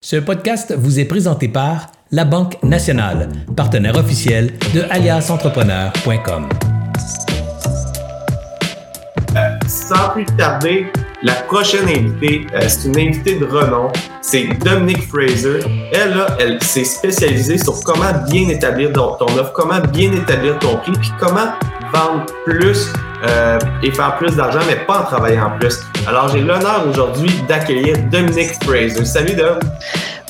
Ce podcast vous est présenté par La Banque Nationale, partenaire officiel de aliasentrepreneur.com. Euh, sans plus tarder, la prochaine invitée, euh, c'est une invitée de renom, c'est Dominique Fraser. Elle, là, elle s'est spécialisée sur comment bien établir ton, ton offre, comment bien établir ton prix, puis comment vendre plus euh, et faire plus d'argent, mais pas en travaillant plus. Alors, j'ai l'honneur aujourd'hui d'accueillir Dominique Fraser. Salut, Dom.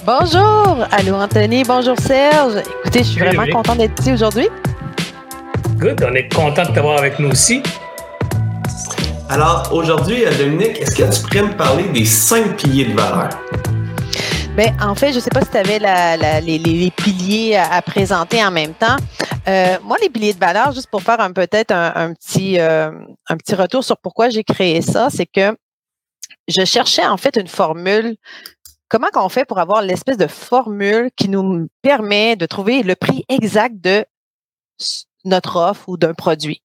Bonjour. Allô, Anthony. Bonjour, Serge. Écoutez, je suis vraiment content d'être ici aujourd'hui. Good. On est content de t'avoir avec nous aussi. Alors, aujourd'hui, euh, Dominique, est-ce que tu pourrais me parler des cinq piliers de valeur? Bien, en fait, je ne sais pas si tu avais les, piliers à, présenter en même temps. Euh, moi, les piliers de valeur, juste pour faire un peut-être un, petit euh, un petit retour sur pourquoi j'ai créé ça, c'est que je cherchais en fait une formule. Comment qu'on fait pour avoir l'espèce de formule qui nous permet de trouver le prix exact de notre offre ou d'un produit?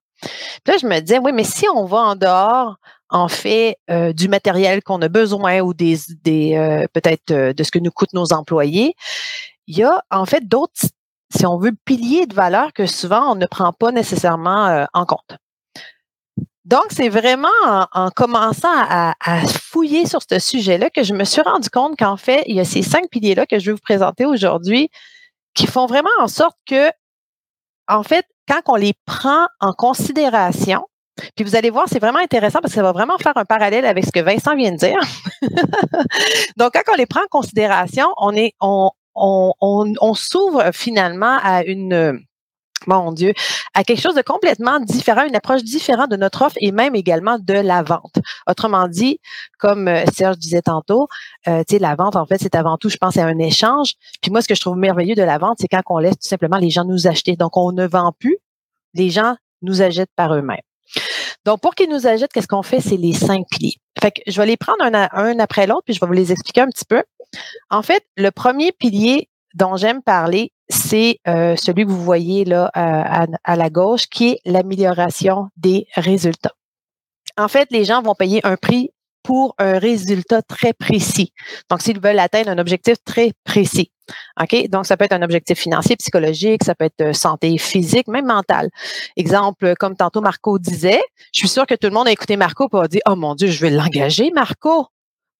là, je me disais, oui, mais si on va en dehors, en fait, euh, du matériel qu'on a besoin ou des, des peut-être de ce que nous coûtent nos employés, il y a en fait d'autres si on veut, piliers de valeur que souvent on ne prend pas nécessairement euh, en compte. Donc, c'est vraiment en, commençant à, fouiller sur ce sujet-là que je me suis rendu compte qu'en fait, il y a ces cinq piliers-là que je vais vous présenter aujourd'hui qui font vraiment en sorte que, en fait, quand on les prend en considération, puis vous allez voir, c'est vraiment intéressant parce que ça va vraiment faire un parallèle avec ce que Vincent vient de dire. Donc, quand on les prend en considération, on est, on, on, s'ouvre finalement à une mon Dieu, à quelque chose de complètement différent, une approche différente de notre offre et même également de la vente. Autrement dit, comme euh, Serge disait tantôt, euh, tu sais, la vente, en fait, c'est avant tout, je pense, à un échange. Puis moi, ce que je trouve merveilleux de la vente, c'est quand on laisse tout simplement les gens nous acheter. Donc, on ne vend plus, les gens nous achètent par eux-mêmes. Donc, pour qu'ils nous achètent, qu'est-ce qu'on fait? C'est les cinq piliers. Fait que je vais les prendre un, un après l'autre, puis je vais vous les expliquer un petit peu. En fait, le premier pilier dont j'aime parler, c'est euh, celui que vous voyez là à, à la gauche, qui est l'amélioration des résultats. En fait, les gens vont payer un prix pour un résultat très précis. Donc, s'ils veulent atteindre un objectif très précis. OK? Donc, ça peut être un objectif financier, psychologique, ça peut être euh, santé physique, même mentale. Exemple, comme tantôt Marco disait, je suis sûre que tout le monde a écouté Marco pour dire, oh mon Dieu, je vais l'engager, Marco.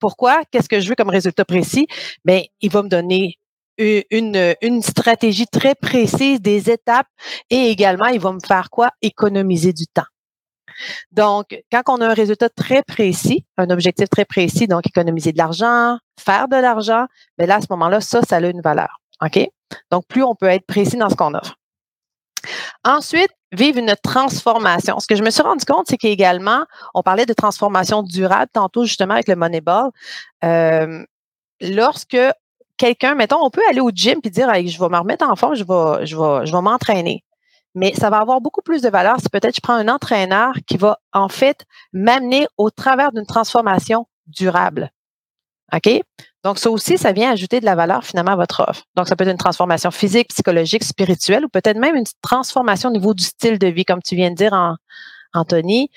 Pourquoi? Qu'est-ce que je veux comme résultat précis? Bien, il va me donner une, une stratégie très précise des étapes et également, il va me faire quoi? Économiser du temps. Donc, quand on a un résultat très précis, un objectif très précis, donc économiser de l'argent, faire de l'argent, mais là, à ce moment-là, ça, ça a une valeur. OK? Donc, plus on peut être précis dans ce qu'on offre. Ensuite, vivre une transformation. Ce que je me suis rendu compte, c'est qu'également, on parlait de transformation durable tantôt justement avec le Moneyball. Euh, lorsque quelqu'un, mettons, on peut aller au gym et dire je vais me remettre en forme, je vais, je vais, je vais m'entraîner. Mais ça va avoir beaucoup plus de valeur si peut-être je prends un entraîneur qui va en fait m'amener au travers d'une transformation durable. OK? Donc, ça aussi, ça vient ajouter de la valeur finalement à votre offre. Donc, ça peut être une transformation physique, psychologique, spirituelle ou peut-être même une transformation au niveau du style de vie, comme tu viens de dire, Anthony.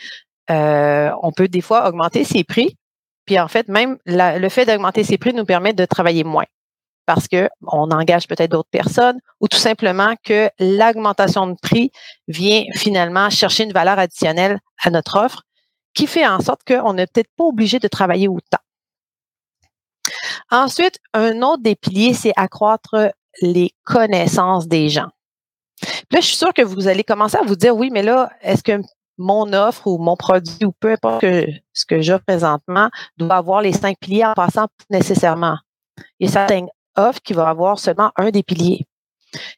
Euh, on peut des fois augmenter ses prix. Puis en fait, même le fait d'augmenter ses prix nous permet de travailler moins parce que on engage peut-être d'autres personnes ou tout simplement que l'augmentation de prix vient finalement chercher une valeur additionnelle à notre offre qui fait en sorte qu'on n'est peut-être pas obligé de travailler autant. Ensuite, un autre des piliers, c'est accroître les connaissances des gens. là, je suis sûre que vous allez commencer à vous dire, oui, mais là, est-ce que mon offre ou mon produit ou peu importe ce que j'offre présentement doit avoir les cinq piliers en passant nécessairement? Il y a certaines offres qui vont avoir seulement un des piliers.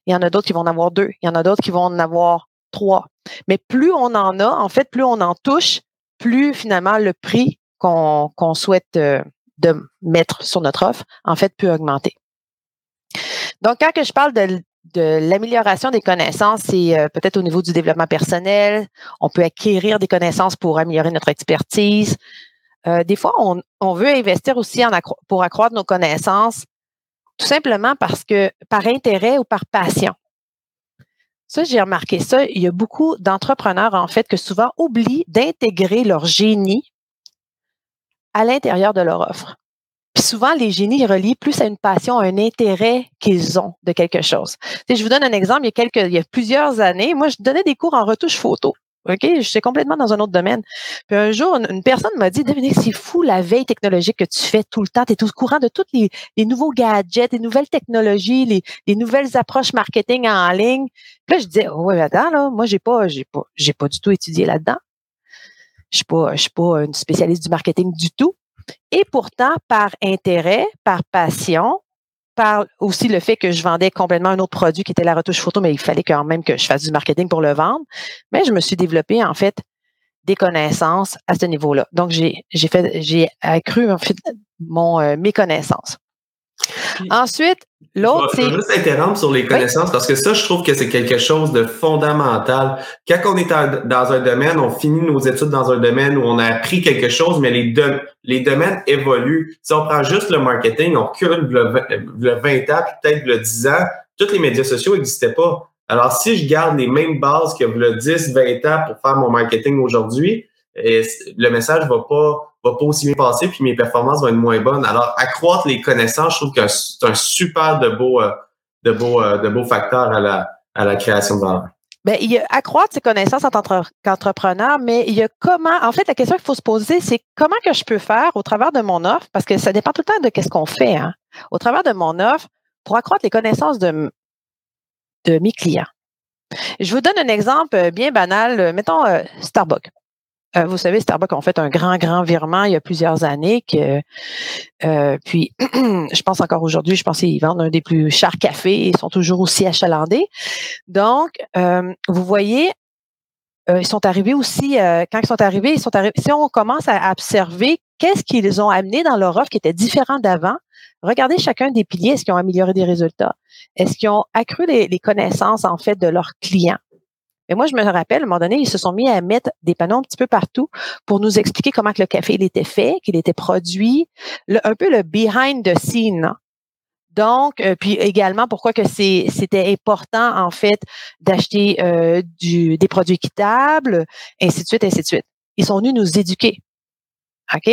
Il y en a d'autres qui vont en avoir deux. Il y en a d'autres qui vont en avoir trois. Mais plus on en a, en fait, plus on en touche, plus finalement le prix qu'on souhaite euh, de mettre sur notre offre, en fait, peut augmenter. Donc, quand que je parle de, l'amélioration des connaissances, c'est euh, peut-être au niveau du développement personnel. On peut acquérir des connaissances pour améliorer notre expertise. Euh, des fois, on, veut investir aussi pour accroître nos connaissances, tout simplement parce que par intérêt ou par passion. Ça, j'ai remarqué ça. Il y a beaucoup d'entrepreneurs, en fait, que souvent oublient d'intégrer leur génie à l'intérieur de leur offre. Puis souvent, les génies relient plus à une passion, à un intérêt qu'ils ont de quelque chose. je vous donne un exemple. Il y a quelques, il y a plusieurs années, moi, je donnais des cours en retouche photo. OK? J'étais complètement dans un autre domaine. Puis un jour, une, personne m'a dit, Dominique, c'est fou la veille technologique que tu fais tout le temps. Tu es au courant de tous les, nouveaux gadgets, les nouvelles technologies, les, nouvelles approches marketing en ligne. Puis là, je disais, oh, ouais, attends, là, moi, j'ai pas, j'ai pas, j'ai pas du tout étudié là-dedans. Je je suis pas une spécialiste du marketing du tout. Et pourtant, par intérêt, par passion, par aussi le fait que je vendais complètement un autre produit qui était la retouche photo, mais il fallait quand même que je fasse du marketing pour le vendre. Mais je me suis développé, en fait, des connaissances à ce niveau-là. Donc, j'ai, j'ai fait, j'ai accru, en fait, mon, euh, mes connaissances. Ensuite, l'autre, c'est. Je vais juste interrompre sur les connaissances parce que ça, je trouve que c'est quelque chose de fondamental. Quand on est dans un domaine, on finit nos études dans un domaine où on a appris quelque chose, mais les, les domaines évoluent. Si on prend juste le marketing, on recule le 20 ans, peut-être le 10 ans, tous les médias sociaux n'existaient pas. Alors, si je garde les mêmes bases que le 10, 20 ans pour faire mon marketing aujourd'hui, le message va pas va pas aussi bien passer, puis mes performances vont être moins bonnes. Alors, accroître les connaissances, je trouve que c'est un super de beau, euh, de beau, euh, de beau facteur à la, à la création de valeur. Bien, il y a accroître ses connaissances en tant qu'entrepreneur, mais il y a comment, en fait, la question qu'il faut se poser, c'est comment que je peux faire au travers de mon offre, parce que ça dépend tout le temps de qu'est-ce qu'on fait, hein, au travers de mon offre, pour accroître les connaissances de, de mes clients. Je vous donne un exemple bien banal, mettons euh, Starbucks. Euh, vous savez, Starbucks ont fait un grand, grand virement il y a plusieurs années. Que, euh, puis, je pense encore aujourd'hui, je pense qu'ils vendent un des plus chers cafés. Ils sont toujours aussi achalandés. Donc, euh, vous voyez, ils sont arrivés aussi, quand ils sont arrivés, ils sont arrivés, si on commence à observer qu'est-ce qu'ils ont amené dans leur offre qui était différent d'avant, regardez chacun des piliers. Est-ce qu'ils ont amélioré des résultats? Est-ce qu'ils ont accru les connaissances, en fait, de leurs clients? Mais moi, je me rappelle, à un moment donné, ils se sont mis à mettre des panneaux un petit peu partout pour nous expliquer comment que le café il était fait, qu'il était produit, un peu le behind the scene. Donc, euh, puis également pourquoi que c'était important en fait d'acheter euh, des produits équitables, ainsi de suite, ainsi de suite. Ils sont venus nous éduquer. OK?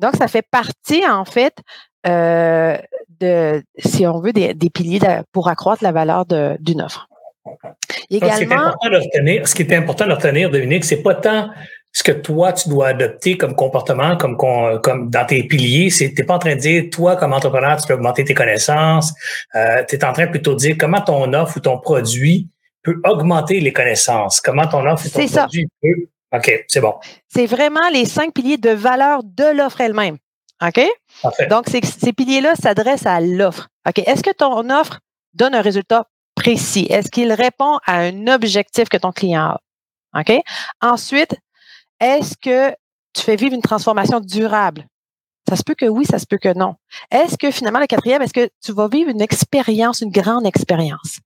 Donc, ça fait partie en fait euh, de, si on veut, des, des piliers pour accroître la valeur d'une offre. Également, ce, qui est important de retenir, ce qui est important de retenir, Dominique, c'est pas tant ce que toi, tu dois adopter comme comportement, comme, comme dans tes piliers. C'est, t'es pas en train de dire, toi, comme entrepreneur, tu peux augmenter tes connaissances. Euh, tu es en train plutôt de dire comment ton offre ou ton produit peut augmenter les connaissances. Comment ton offre ou ton produit peut. OK, c'est bon. C'est vraiment les cinq piliers de valeur de l'offre elle-même. OK? Donc, ces piliers-là s'adressent à l'offre. OK? Est-ce que ton offre donne un résultat Est-ce qu'il répond à un objectif que ton client a? OK? Ensuite, est-ce que tu fais vivre une transformation durable? Ça se peut que oui, ça se peut que non. Est-ce que finalement, le quatrième, est-ce que tu vas vivre une expérience, une grande expérience?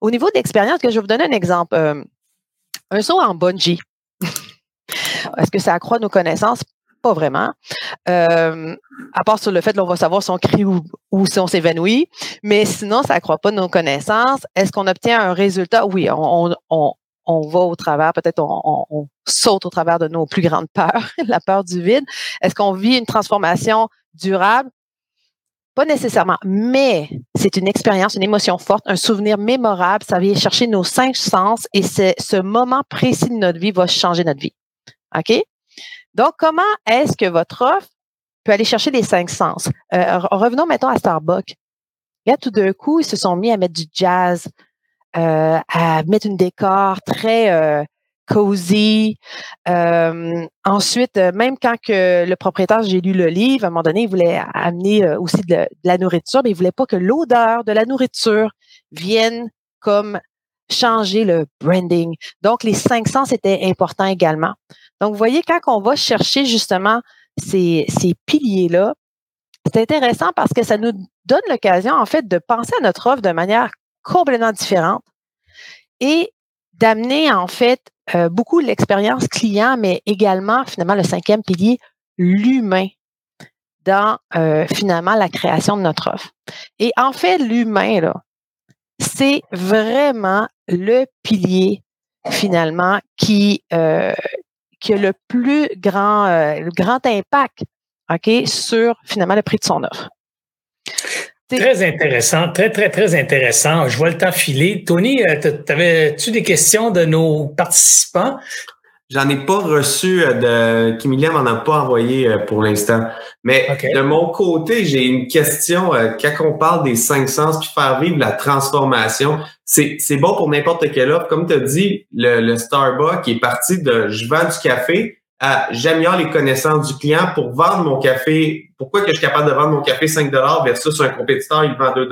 Au niveau d'expérience, que je vais vous donner un exemple. Euh, un saut en bungee. est-ce que ça accroît nos connaissances? Pas vraiment. À part sur le fait qu'on va savoir si on crie ou, si on s'évanouit. Mais sinon, ça accroît pas nos connaissances. Est-ce qu'on obtient un résultat? Oui, on, va au travers, peut-être on, saute au travers de nos plus grandes peurs, la peur du vide. Est-ce qu'on vit une transformation durable? Pas nécessairement, mais c'est une expérience, une émotion forte, un souvenir mémorable. Ça vient chercher nos cinq sens et ce moment précis de notre vie va changer notre vie. OK? Donc, comment est-ce que votre offre peut aller chercher les cinq sens? Euh, revenons maintenant à Starbucks. Là, tout d'un coup, ils se sont mis à mettre du jazz, euh, à mettre une décor très euh, cozy. ensuite, même quand le propriétaire, j'ai lu le livre, à un moment donné, il voulait amener aussi de, la nourriture, mais il voulait pas que l'odeur de la nourriture vienne comme changer le branding. Donc, les cinq sens étaient importants également. Donc, vous voyez, quand on va chercher justement ces, ces piliers-là, c'est intéressant parce que ça nous donne l'occasion, en fait, de penser à notre offre de manière complètement différente et d'amener, en fait, euh, beaucoup l'expérience client, mais également, finalement, le cinquième pilier, l'humain dans, euh, finalement, la création de notre offre. Et en fait, l'humain, là, c'est vraiment le pilier, finalement, qui, euh, qui a le plus grand, euh, le grand impact sur finalement le prix de son offre. Très intéressant, très, très, très intéressant. Je vois le temps filer. Tony, euh, avais-tu des questions de nos participants? J'en ai pas reçu euh, de Kimilia m'en a pas envoyé euh, pour l'instant. Mais de mon côté, j'ai une question. Quand on parle des cinq sens puis faire vivre la transformation, c'est, c'est bon pour n'importe quelle offre. Comme tu as dit, le, le Starbucks est parti de je vends du café à j'améliore les connaissances du client pour vendre mon café. Pourquoi que je suis capable de vendre mon café 5 versus un compétiteur, il vend 2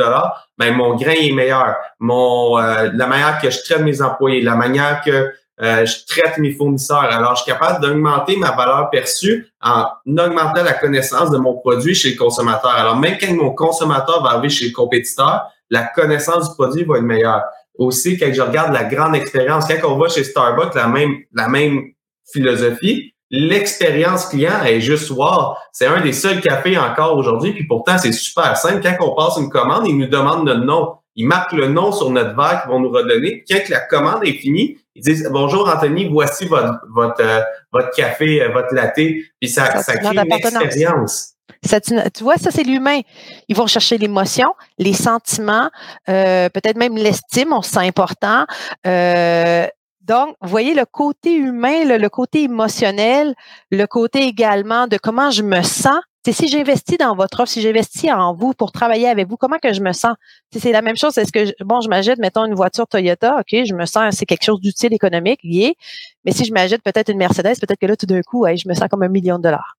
Ben, mon grain est meilleur. Mon, euh, la manière que je traite mes employés, la manière que euh, je traite mes fournisseurs. Alors, je suis capable d'augmenter ma valeur perçue en augmentant la connaissance de mon produit chez le consommateur. Alors, même quand mon consommateur va arriver chez le compétiteur, la connaissance du produit va être meilleure. Aussi, quand je regarde la grande expérience, quand on va chez Starbucks, la même, la même philosophie, l'expérience client est juste wow. C'est un des seuls cafés encore aujourd'hui, puis pourtant c'est super simple. Quand on passe une commande, ils nous demandent notre nom. Ils marquent le nom sur notre verre qu'ils vont nous redonner. Puis quand la commande est finie, ils disent Bonjour Anthony, voici votre votre euh, votre café, euh, votre latte. Puis ça, ça, crée une expérience. tu, vois, ça, c'est l'humain. Ils vont chercher l'émotion, les sentiments, euh, peut-être même l'estime, on se sent important. Euh, donc, vous voyez le côté humain, le, côté émotionnel, le côté également de comment je me sens. C'est si j'investis dans votre offre, si j'investis en vous pour travailler avec vous, comment que je me sens? C'est la même chose. Est-ce que, bon, je m'achète, mettons, une voiture Toyota, OK, je me sens, c'est quelque chose d'utile économique, lié. Mais si je m'achète peut-être une Mercedes, peut-être que là, tout d'un coup, je me sens comme un million de dollars.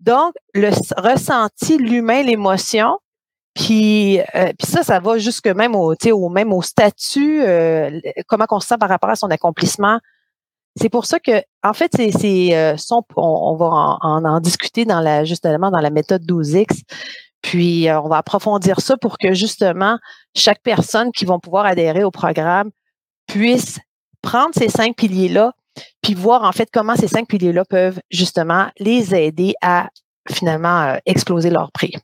Donc, le ressenti, l'humain, l'émotion, puis, euh, puis ça, ça va jusque même au, au même au statut, euh, comment on se sent par rapport à son accomplissement. C'est pour ça que, en fait, c'est, euh, on, va en, en, discuter dans la justement dans la méthode 12X. Puis on va approfondir ça pour que justement chaque personne qui va pouvoir adhérer au programme puisse prendre ces cinq piliers-là, puis voir en fait comment ces cinq piliers-là peuvent justement les aider à finalement exploser leur prix.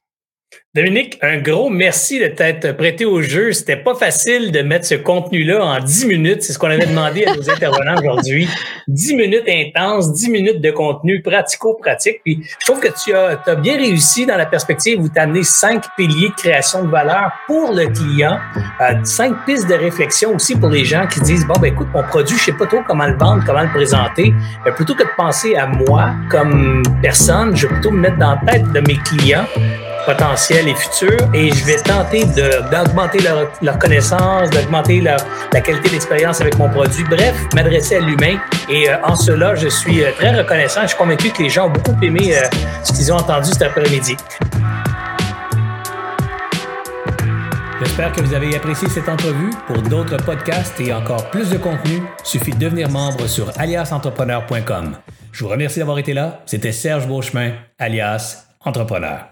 Dominique, un gros merci de t'être prêté au jeu. C'était pas facile de mettre ce contenu-là en 10 minutes. C'est ce qu'on avait demandé à nos intervenants aujourd'hui. 10 minutes intenses, 10 minutes de contenu pratico-pratique. Puis je trouve que tu as, as bien réussi dans la perspective où tu as amené cinq piliers de création de valeur pour le client, euh, cinq pistes de réflexion aussi pour les gens qui disent, bon, ben écoute, mon produit, je sais pas trop comment le vendre, comment le présenter. Mais plutôt que de penser à moi comme personne, je vais plutôt me mettre dans la tête de mes clients potentiels et futurs et je vais tenter d'augmenter leur, leur, connaissance, d'augmenter la qualité d'expérience avec mon produit. Bref, m'adresser à l'humain. Et euh, en cela, je suis euh, très reconnaissant. Je suis convaincu que les gens ont beaucoup aimé euh, ce qu'ils ont entendu cet après-midi. J'espère que vous avez apprécié cette entrevue. Pour d'autres podcasts et encore plus de contenu, suffit de devenir membre sur aliasentrepreneur.com. Je vous remercie d'avoir été là. C'était Serge Beauchemin, alias Entrepreneur.